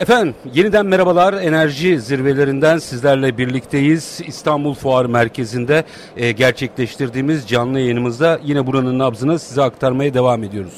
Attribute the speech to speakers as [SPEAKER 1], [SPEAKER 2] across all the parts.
[SPEAKER 1] Efendim yeniden merhabalar enerji zirvelerinden sizlerle birlikteyiz. İstanbul Fuar Merkezi'nde e, gerçekleştirdiğimiz canlı yayınımızda yine buranın nabzını size aktarmaya devam ediyoruz.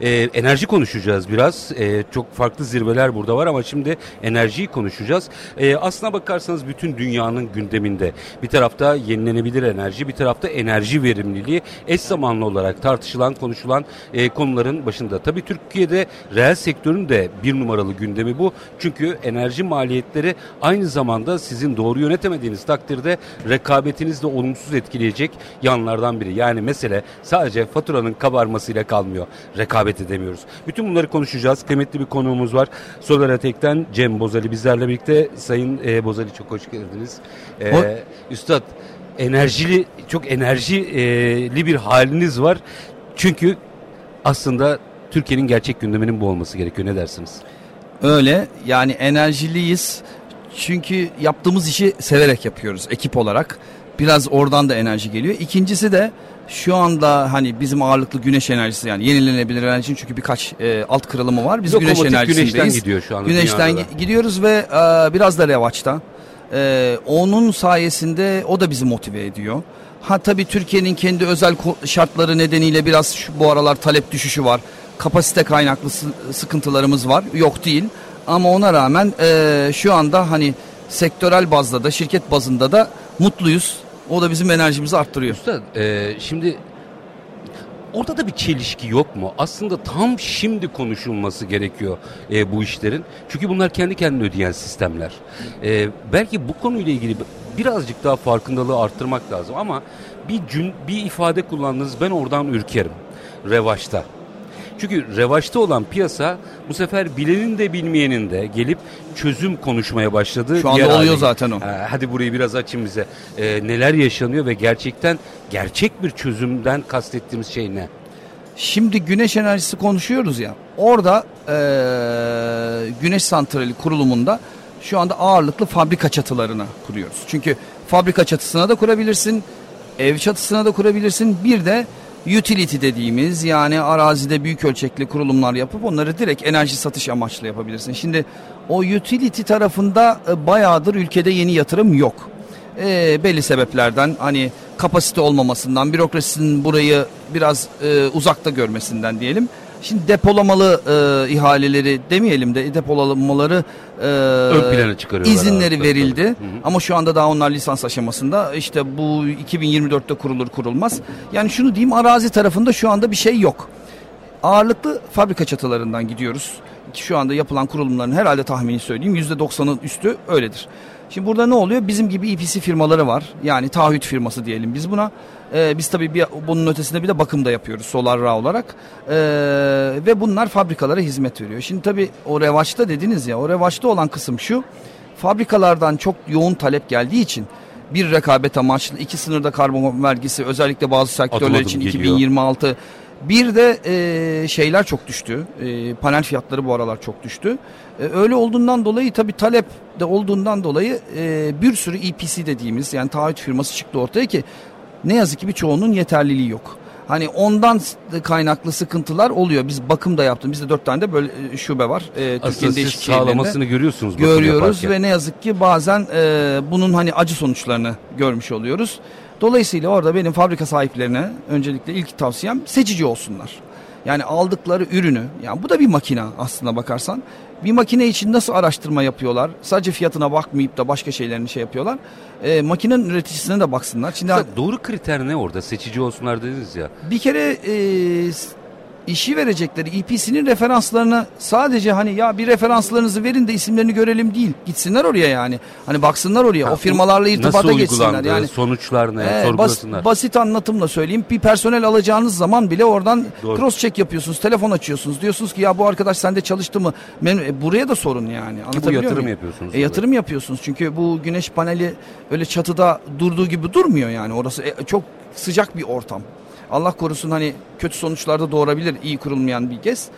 [SPEAKER 1] E, enerji konuşacağız biraz. E, çok farklı zirveler burada var ama şimdi enerjiyi konuşacağız. E, aslına bakarsanız bütün dünyanın gündeminde bir tarafta yenilenebilir enerji bir tarafta enerji verimliliği eş zamanlı olarak tartışılan konuşulan e, konuların başında. Tabii Türkiye'de reel sektörün de bir numaralı gündemi bu. Çünkü enerji maliyetleri aynı zamanda sizin doğru yönetemediğiniz takdirde rekabetinizi de olumsuz etkileyecek yanlardan biri. Yani mesele sadece faturanın kabarmasıyla kalmıyor. Rekabet edemiyoruz. Bütün bunları konuşacağız. Kıymetli bir konuğumuz var. Solar Atek'ten Cem Bozali bizlerle birlikte. Sayın e, Bozali çok hoş geldiniz. E, Üstad enerjili çok enerjili bir haliniz var. Çünkü aslında Türkiye'nin gerçek gündeminin bu olması gerekiyor. Ne dersiniz?
[SPEAKER 2] Öyle yani enerjiliyiz. Çünkü yaptığımız işi severek yapıyoruz ekip olarak. Biraz oradan da enerji geliyor. İkincisi de şu anda hani bizim ağırlıklı güneş enerjisi yani yenilenebilir enerji çünkü birkaç e, alt kırılımı var. Biz
[SPEAKER 1] Lokomotif
[SPEAKER 2] güneş enerjisindeyiz.
[SPEAKER 1] güneşten gidiyor şu anda
[SPEAKER 2] Güneşten
[SPEAKER 1] da.
[SPEAKER 2] gidiyoruz ve e, biraz da revaçta. E, onun sayesinde o da bizi motive ediyor. Ha tabii Türkiye'nin kendi özel şartları nedeniyle biraz şu, bu aralar talep düşüşü var. Kapasite kaynaklı sı- sıkıntılarımız var. Yok değil. Ama ona rağmen e, şu anda hani sektörel bazda da şirket bazında da mutluyuz. O da bizim enerjimizi arttırıyor.
[SPEAKER 1] Üstad e, şimdi orada da bir çelişki yok mu? Aslında tam şimdi konuşulması gerekiyor e, bu işlerin. Çünkü bunlar kendi kendine ödeyen sistemler. E, belki bu konuyla ilgili birazcık daha farkındalığı arttırmak lazım ama bir cüm, bir ifade kullandınız ben oradan ürkerim. Revaçta. Çünkü revaçta olan piyasa bu sefer bilenin de bilmeyenin de gelip çözüm konuşmaya başladı.
[SPEAKER 2] Şu anda oluyor zaten o.
[SPEAKER 1] Ha, hadi burayı biraz açın bize. Ee, neler yaşanıyor ve gerçekten gerçek bir çözümden kastettiğimiz şey ne?
[SPEAKER 2] Şimdi güneş enerjisi konuşuyoruz ya. Orada eee, güneş santrali kurulumunda şu anda ağırlıklı fabrika çatılarına kuruyoruz. Çünkü fabrika çatısına da kurabilirsin, ev çatısına da kurabilirsin. Bir de utility dediğimiz yani arazide büyük ölçekli kurulumlar yapıp onları direkt enerji satış amaçlı yapabilirsin. Şimdi o utility tarafında e, bayağıdır ülkede yeni yatırım yok. E, belli sebeplerden hani kapasite olmamasından, bürokrasinin burayı biraz e, uzakta görmesinden diyelim. Şimdi depolamalı e, ihaleleri demeyelim de depolamaları e,
[SPEAKER 1] Ön plana çıkarıyorlar
[SPEAKER 2] izinleri
[SPEAKER 1] artık.
[SPEAKER 2] verildi.
[SPEAKER 1] Hı hı.
[SPEAKER 2] Ama şu anda daha onlar lisans aşamasında. İşte bu 2024'te kurulur kurulmaz. Yani şunu diyeyim arazi tarafında şu anda bir şey yok. Ağırlıklı fabrika çatılarından gidiyoruz. Şu anda yapılan kurulumların herhalde tahmini söyleyeyim %90'ın üstü öyledir. Şimdi burada ne oluyor? Bizim gibi EPC firmaları var. Yani taahhüt firması diyelim biz buna. Ee, biz tabii bir, bunun ötesinde bir de bakım da yapıyoruz Solar Ra olarak. Ee, ve bunlar fabrikalara hizmet veriyor. Şimdi tabii o revaçta dediniz ya o revaçta olan kısım şu. Fabrikalardan çok yoğun talep geldiği için bir rekabet amaçlı iki sınırda karbon vergisi özellikle bazı sektörler
[SPEAKER 1] Adım adım
[SPEAKER 2] için
[SPEAKER 1] geliyor.
[SPEAKER 2] 2026 bir de e, şeyler çok düştü. E, panel fiyatları bu aralar çok düştü. E, öyle olduğundan dolayı tabii talep de olduğundan dolayı e, bir sürü EPC dediğimiz yani taahhüt firması çıktı ortaya ki ne yazık ki birçoğunun yeterliliği yok. Hani ondan s- kaynaklı sıkıntılar oluyor. Biz bakım da yaptım. Bizde dört tane de böyle e, şube var. E,
[SPEAKER 1] Aslında siz sağlamasını görüyorsunuz.
[SPEAKER 2] görüyoruz
[SPEAKER 1] yaparken.
[SPEAKER 2] ve ne yazık ki bazen e, bunun hani acı sonuçlarını görmüş oluyoruz. Dolayısıyla orada benim fabrika sahiplerine öncelikle ilk tavsiyem seçici olsunlar. Yani aldıkları ürünü, yani bu da bir makine aslında bakarsan. Bir makine için nasıl araştırma yapıyorlar? Sadece fiyatına bakmayıp da başka şeylerini şey yapıyorlar. E, makinenin üreticisine de baksınlar. Şimdi
[SPEAKER 1] Aslında doğru kriter ne orada? Seçici olsunlar dediniz ya.
[SPEAKER 2] bir kere e, işi verecekleri EPC'nin referanslarını sadece hani ya bir referanslarınızı verin de isimlerini görelim değil. Gitsinler oraya yani. Hani baksınlar oraya.
[SPEAKER 1] Ha,
[SPEAKER 2] o firmalarla
[SPEAKER 1] bu
[SPEAKER 2] irtibata geçsinler. Yani
[SPEAKER 1] Sonuçlar ne?
[SPEAKER 2] ee, bas- basit anlatımla söyleyeyim. Bir personel alacağınız zaman bile oradan
[SPEAKER 1] Doğru.
[SPEAKER 2] cross check yapıyorsunuz. Telefon açıyorsunuz. Diyorsunuz ki ya bu arkadaş sende çalıştı mı? Men- e, buraya da sorun yani. Anlatabiliyor
[SPEAKER 1] yatırım
[SPEAKER 2] muyum?
[SPEAKER 1] yapıyorsunuz
[SPEAKER 2] E, yatırım yapıyorsunuz. Çünkü bu güneş paneli öyle çatıda durduğu gibi durmuyor yani. Orası e, çok sıcak bir ortam. Allah korusun hani kötü sonuçlarda doğurabilir iyi kurulmayan bir gez.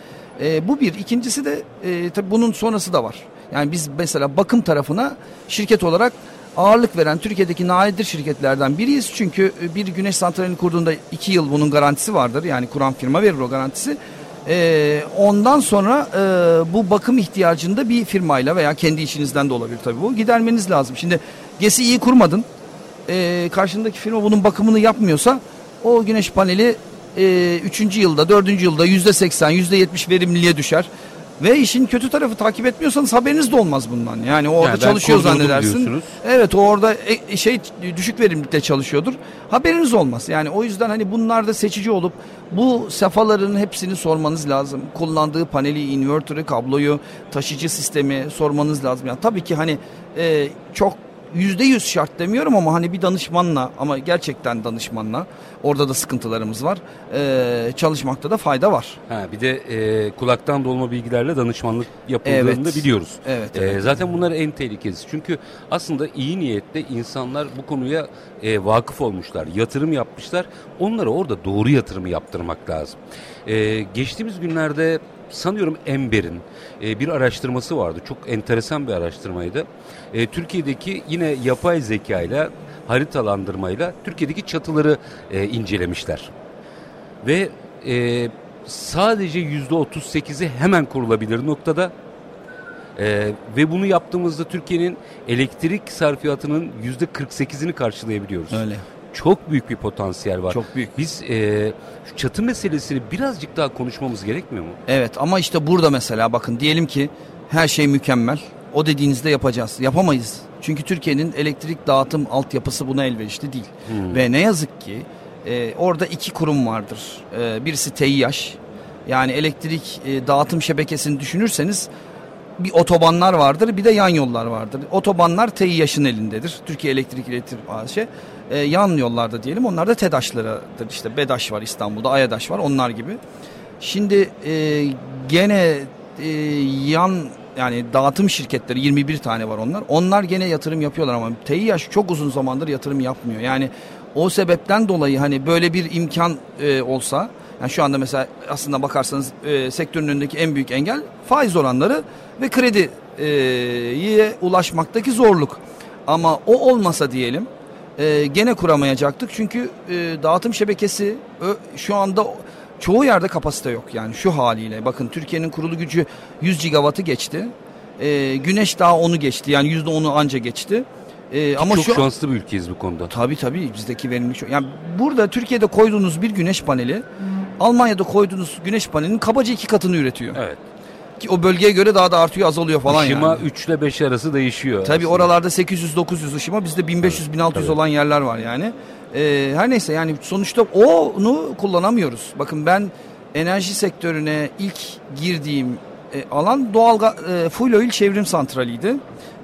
[SPEAKER 2] E, bu bir. İkincisi de e, tabii bunun sonrası da var. Yani biz mesela bakım tarafına şirket olarak ağırlık veren Türkiye'deki nadir şirketlerden biriyiz. Çünkü bir güneş santralini kurduğunda iki yıl bunun garantisi vardır. Yani kuran firma verir o garantisi. E, ondan sonra e, bu bakım ihtiyacında bir firmayla veya kendi işinizden de olabilir tabii bu gidermeniz lazım. Şimdi GES'i iyi kurmadın. E, karşındaki firma bunun bakımını yapmıyorsa o güneş paneli e, 3. yılda, 4. yılda %80, %70 verimliliğe düşer. Ve işin kötü tarafı takip etmiyorsanız haberiniz de olmaz bundan. Yani o orada
[SPEAKER 1] Yani
[SPEAKER 2] çalışıyor zannedersin.
[SPEAKER 1] diyorsunuz.
[SPEAKER 2] Evet o orada e- şey düşük verimlilikte çalışıyordur. Haberiniz olmaz. Yani o yüzden hani bunlarda seçici olup bu sefaların hepsini sormanız lazım. Kullandığı paneli, inverter'ı, kabloyu, taşıcı sistemi sormanız lazım. Yani tabii ki hani e, çok yüzde yüz şart demiyorum ama hani bir danışmanla ama gerçekten danışmanla orada da sıkıntılarımız var. E, çalışmakta da fayda var.
[SPEAKER 1] Ha, bir de e, kulaktan dolma bilgilerle danışmanlık yapıldığını
[SPEAKER 2] Evet.
[SPEAKER 1] da biliyoruz.
[SPEAKER 2] Evet,
[SPEAKER 1] E,
[SPEAKER 2] evet.
[SPEAKER 1] zaten bunlar en tehlikelisi. Çünkü aslında iyi niyetle insanlar bu konuya e, vakıf olmuşlar, yatırım yapmışlar. Onlara orada doğru yatırımı yaptırmak lazım. E, geçtiğimiz günlerde sanıyorum Ember'in e, bir araştırması vardı. Çok enteresan bir araştırmaydı. E, Türkiye'deki yine yapay zeka ile haritalandırmayla Türkiye'deki çatıları e, incelemişler ve e, sadece yüzde 38'i hemen kurulabilir noktada e, ve bunu yaptığımızda Türkiye'nin elektrik sarfiyatının yüzde 48'ini karşılayabiliyoruz.
[SPEAKER 2] Öyle.
[SPEAKER 1] Çok büyük bir potansiyel var.
[SPEAKER 2] Çok büyük.
[SPEAKER 1] Biz e, şu çatı meselesini birazcık daha konuşmamız gerekmiyor mu?
[SPEAKER 2] Evet ama işte burada mesela bakın diyelim ki her şey mükemmel. O dediğinizde yapacağız. Yapamayız. Çünkü Türkiye'nin elektrik dağıtım altyapısı buna elverişli değil. Ve ne yazık ki e, orada iki kurum vardır. E, birisi TEİAŞ. Yani elektrik e, dağıtım şebekesini düşünürseniz bir otobanlar vardır bir de yan yollar vardır. Otobanlar TEİAŞ'ın elindedir. Türkiye Elektrik İletim AŞ. E, yan yollarda diyelim onlar da TEDAŞ'larıdır. İşte BEDAŞ var İstanbul'da, AYADAŞ var onlar gibi. Şimdi e, gene e, yan yani dağıtım şirketleri 21 tane var onlar. Onlar gene yatırım yapıyorlar ama TEİAŞ çok uzun zamandır yatırım yapmıyor. Yani o sebepten dolayı hani böyle bir imkan e, olsa yani şu anda mesela aslında bakarsanız e, sektörün önündeki en büyük engel faiz oranları ve krediye ulaşmaktaki zorluk. Ama o olmasa diyelim e, gene kuramayacaktık. Çünkü e, dağıtım şebekesi ö, şu anda çoğu yerde kapasite yok yani şu haliyle. Bakın Türkiye'nin kurulu gücü 100 gigawattı geçti. E, güneş daha onu geçti yani %10'u anca geçti. E, ama
[SPEAKER 1] Çok
[SPEAKER 2] şu
[SPEAKER 1] şanslı bir ülkeyiz bu konuda.
[SPEAKER 2] Tabii tabii bizdeki verimlilik çok. Yani burada Türkiye'de koyduğunuz bir güneş paneli Almanya'da koyduğunuz güneş panelinin kabaca iki katını üretiyor.
[SPEAKER 1] Evet.
[SPEAKER 2] Ki o bölgeye göre daha da artıyor azalıyor falan
[SPEAKER 1] Işıma
[SPEAKER 2] yani.
[SPEAKER 1] 3 ile 5 arası değişiyor.
[SPEAKER 2] Tabii
[SPEAKER 1] aslında.
[SPEAKER 2] oralarda 800-900 ışıma bizde 1500-1600
[SPEAKER 1] tabii.
[SPEAKER 2] olan yerler var yani. Ee, her neyse yani sonuçta onu kullanamıyoruz. Bakın ben enerji sektörüne ilk girdiğim e, alan doğal e, full oil çevrim santraliydi.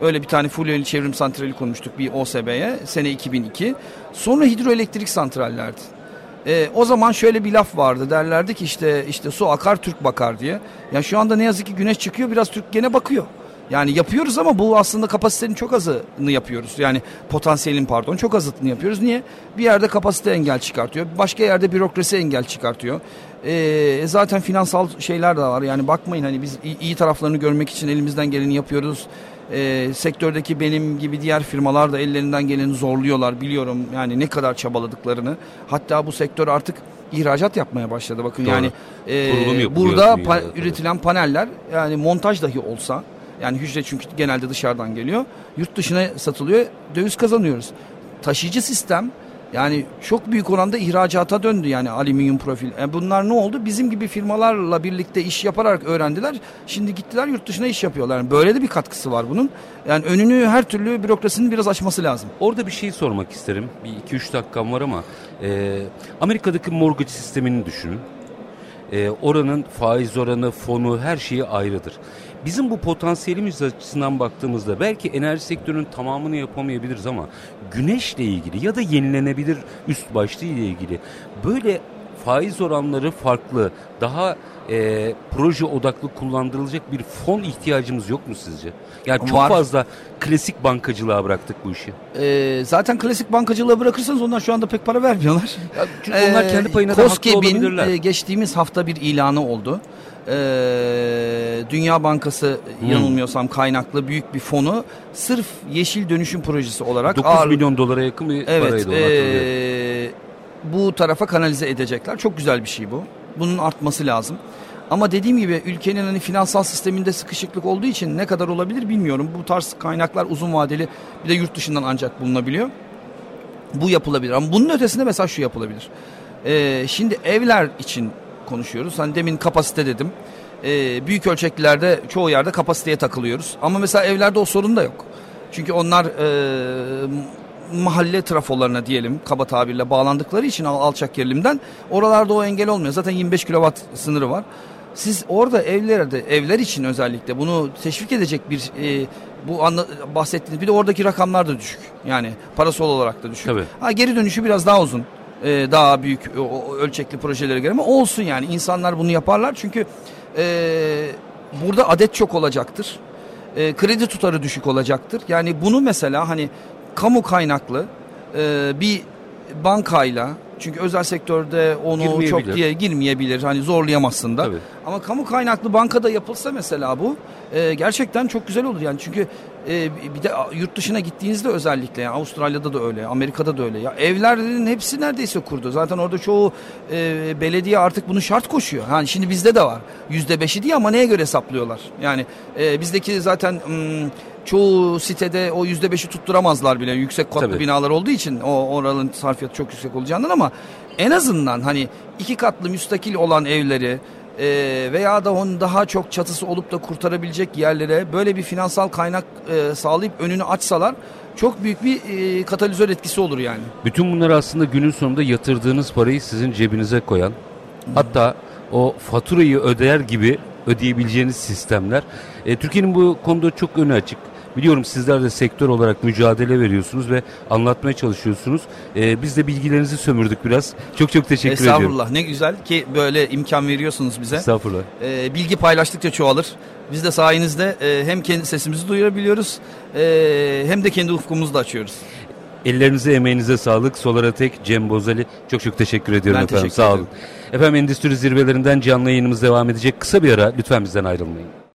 [SPEAKER 2] Öyle bir tane full oil çevrim santrali konmuştuk bir OSB'ye sene 2002. Sonra hidroelektrik santrallerdi. E, o zaman şöyle bir laf vardı derlerdi ki işte işte su akar Türk bakar diye. Ya şu anda ne yazık ki güneş çıkıyor biraz Türk gene bakıyor. Yani yapıyoruz ama bu aslında kapasitenin çok azını yapıyoruz. Yani potansiyelin pardon çok azını yapıyoruz. Niye? Bir yerde kapasite engel çıkartıyor. Başka yerde bürokrasi engel çıkartıyor. Ee, zaten finansal şeyler de var. Yani bakmayın hani biz iyi, iyi taraflarını görmek için elimizden geleni yapıyoruz. Ee, sektördeki benim gibi diğer firmalar da ellerinden geleni zorluyorlar biliyorum. Yani ne kadar çabaladıklarını. Hatta bu sektör artık ihracat yapmaya başladı. Bakın
[SPEAKER 1] Doğru.
[SPEAKER 2] yani e, burada pa- üretilen paneller yani montaj dahi olsa yani hücre çünkü genelde dışarıdan geliyor. Yurt dışına satılıyor. Döviz kazanıyoruz. Taşıyıcı sistem yani çok büyük oranda ihracata döndü yani alüminyum profil. E bunlar ne oldu? Bizim gibi firmalarla birlikte iş yaparak öğrendiler. Şimdi gittiler yurt dışına iş yapıyorlar. Yani böyle de bir katkısı var bunun. Yani önünü her türlü bürokrasinin biraz açması lazım.
[SPEAKER 1] Orada bir şey sormak isterim. Bir 2-3 dakikam var ama e, Amerika'daki mortgage sistemini düşünün. E, oranın faiz oranı, fonu her şeyi ayrıdır. Bizim bu potansiyelimiz açısından baktığımızda belki enerji sektörünün tamamını yapamayabiliriz ama güneşle ilgili ya da yenilenebilir üst başlığı ile ilgili böyle faiz oranları farklı, daha e, proje odaklı kullandırılacak bir fon ihtiyacımız yok mu sizce? Yani çok
[SPEAKER 2] Var.
[SPEAKER 1] fazla klasik bankacılığa bıraktık bu işi.
[SPEAKER 2] Ee, zaten klasik bankacılığa bırakırsanız onlar şu anda pek para vermiyorlar.
[SPEAKER 1] Ya çünkü onlar kendi payına da haklı olabilirler.
[SPEAKER 2] e, geçtiğimiz hafta bir ilanı oldu. Ee, Dünya Bankası yanılmıyorsam kaynaklı büyük bir fonu sırf yeşil dönüşüm projesi olarak
[SPEAKER 1] 9
[SPEAKER 2] ağır-
[SPEAKER 1] milyon dolara yakın bir
[SPEAKER 2] evet,
[SPEAKER 1] paraydı
[SPEAKER 2] ee, bu tarafa kanalize edecekler. Çok güzel bir şey bu. Bunun artması lazım. Ama dediğim gibi ülkenin hani finansal sisteminde sıkışıklık olduğu için ne kadar olabilir bilmiyorum. Bu tarz kaynaklar uzun vadeli bir de yurt dışından ancak bulunabiliyor. Bu yapılabilir ama bunun ötesinde mesela şu yapılabilir. Ee, şimdi evler için konuşuyoruz. Hani demin kapasite dedim. Ee, büyük ölçeklilerde çoğu yerde kapasiteye takılıyoruz. Ama mesela evlerde o sorun da yok. Çünkü onlar e, mahalle trafolarına diyelim kaba tabirle bağlandıkları için alçak gerilimden oralarda o engel olmuyor. Zaten 25 kW sınırı var. Siz orada evlerde evler için özellikle bunu teşvik edecek bir e, bu anla, bahsettiğiniz bir de oradaki rakamlar da düşük. Yani parasal olarak da düşük.
[SPEAKER 1] Tabii.
[SPEAKER 2] Ha, geri dönüşü biraz daha uzun. E, daha büyük o, ölçekli projelere göre ama olsun yani insanlar bunu yaparlar çünkü e, burada adet çok olacaktır. E, kredi tutarı düşük olacaktır. Yani bunu mesela hani kamu kaynaklı e, bir bankayla çünkü özel sektörde onu çok diye girmeyebilir. Hani zorlayamazsın da. Tabii. Ama kamu kaynaklı bankada yapılsa mesela bu e, gerçekten çok güzel olur yani. Çünkü e, bir de yurt dışına gittiğinizde özellikle yani Avustralya'da da öyle, Amerika'da da öyle. Ya evlerin hepsi neredeyse kurdu. Zaten orada çoğu e, belediye artık bunu şart koşuyor. Yani şimdi bizde de var. Yüzde beşi diye ama neye göre hesaplıyorlar? Yani e, bizdeki zaten m, çoğu sitede o yüzde beşi tutturamazlar bile yüksek katlı Tabii. binalar olduğu için o oranın sarfiyatı çok yüksek olacağından ama en azından hani iki katlı müstakil olan evleri e, veya da onun daha çok çatısı olup da kurtarabilecek yerlere böyle bir finansal kaynak e, sağlayıp önünü açsalar çok büyük bir e, katalizör etkisi olur yani.
[SPEAKER 1] Bütün bunlar aslında günün sonunda yatırdığınız parayı sizin cebinize koyan hatta o faturayı öder gibi ödeyebileceğiniz sistemler. E, Türkiye'nin bu konuda çok önü açık. Biliyorum sizler de sektör olarak mücadele veriyorsunuz ve anlatmaya çalışıyorsunuz. Ee, biz de bilgilerinizi sömürdük biraz. Çok çok teşekkür
[SPEAKER 2] Estağfurullah.
[SPEAKER 1] ediyorum.
[SPEAKER 2] Estağfurullah ne güzel ki böyle imkan veriyorsunuz bize.
[SPEAKER 1] Estağfurullah.
[SPEAKER 2] Ee, bilgi paylaştıkça çoğalır. Biz de sayenizde e, hem kendi sesimizi duyurabiliyoruz e, hem de kendi ufkumuzu da açıyoruz.
[SPEAKER 1] Ellerinize emeğinize sağlık. Solaratek, Cem Bozali çok çok teşekkür ediyorum
[SPEAKER 2] ben
[SPEAKER 1] efendim.
[SPEAKER 2] Teşekkür Sağ olun.
[SPEAKER 1] Efendim endüstri zirvelerinden canlı yayınımız devam edecek. Kısa bir ara lütfen bizden ayrılmayın.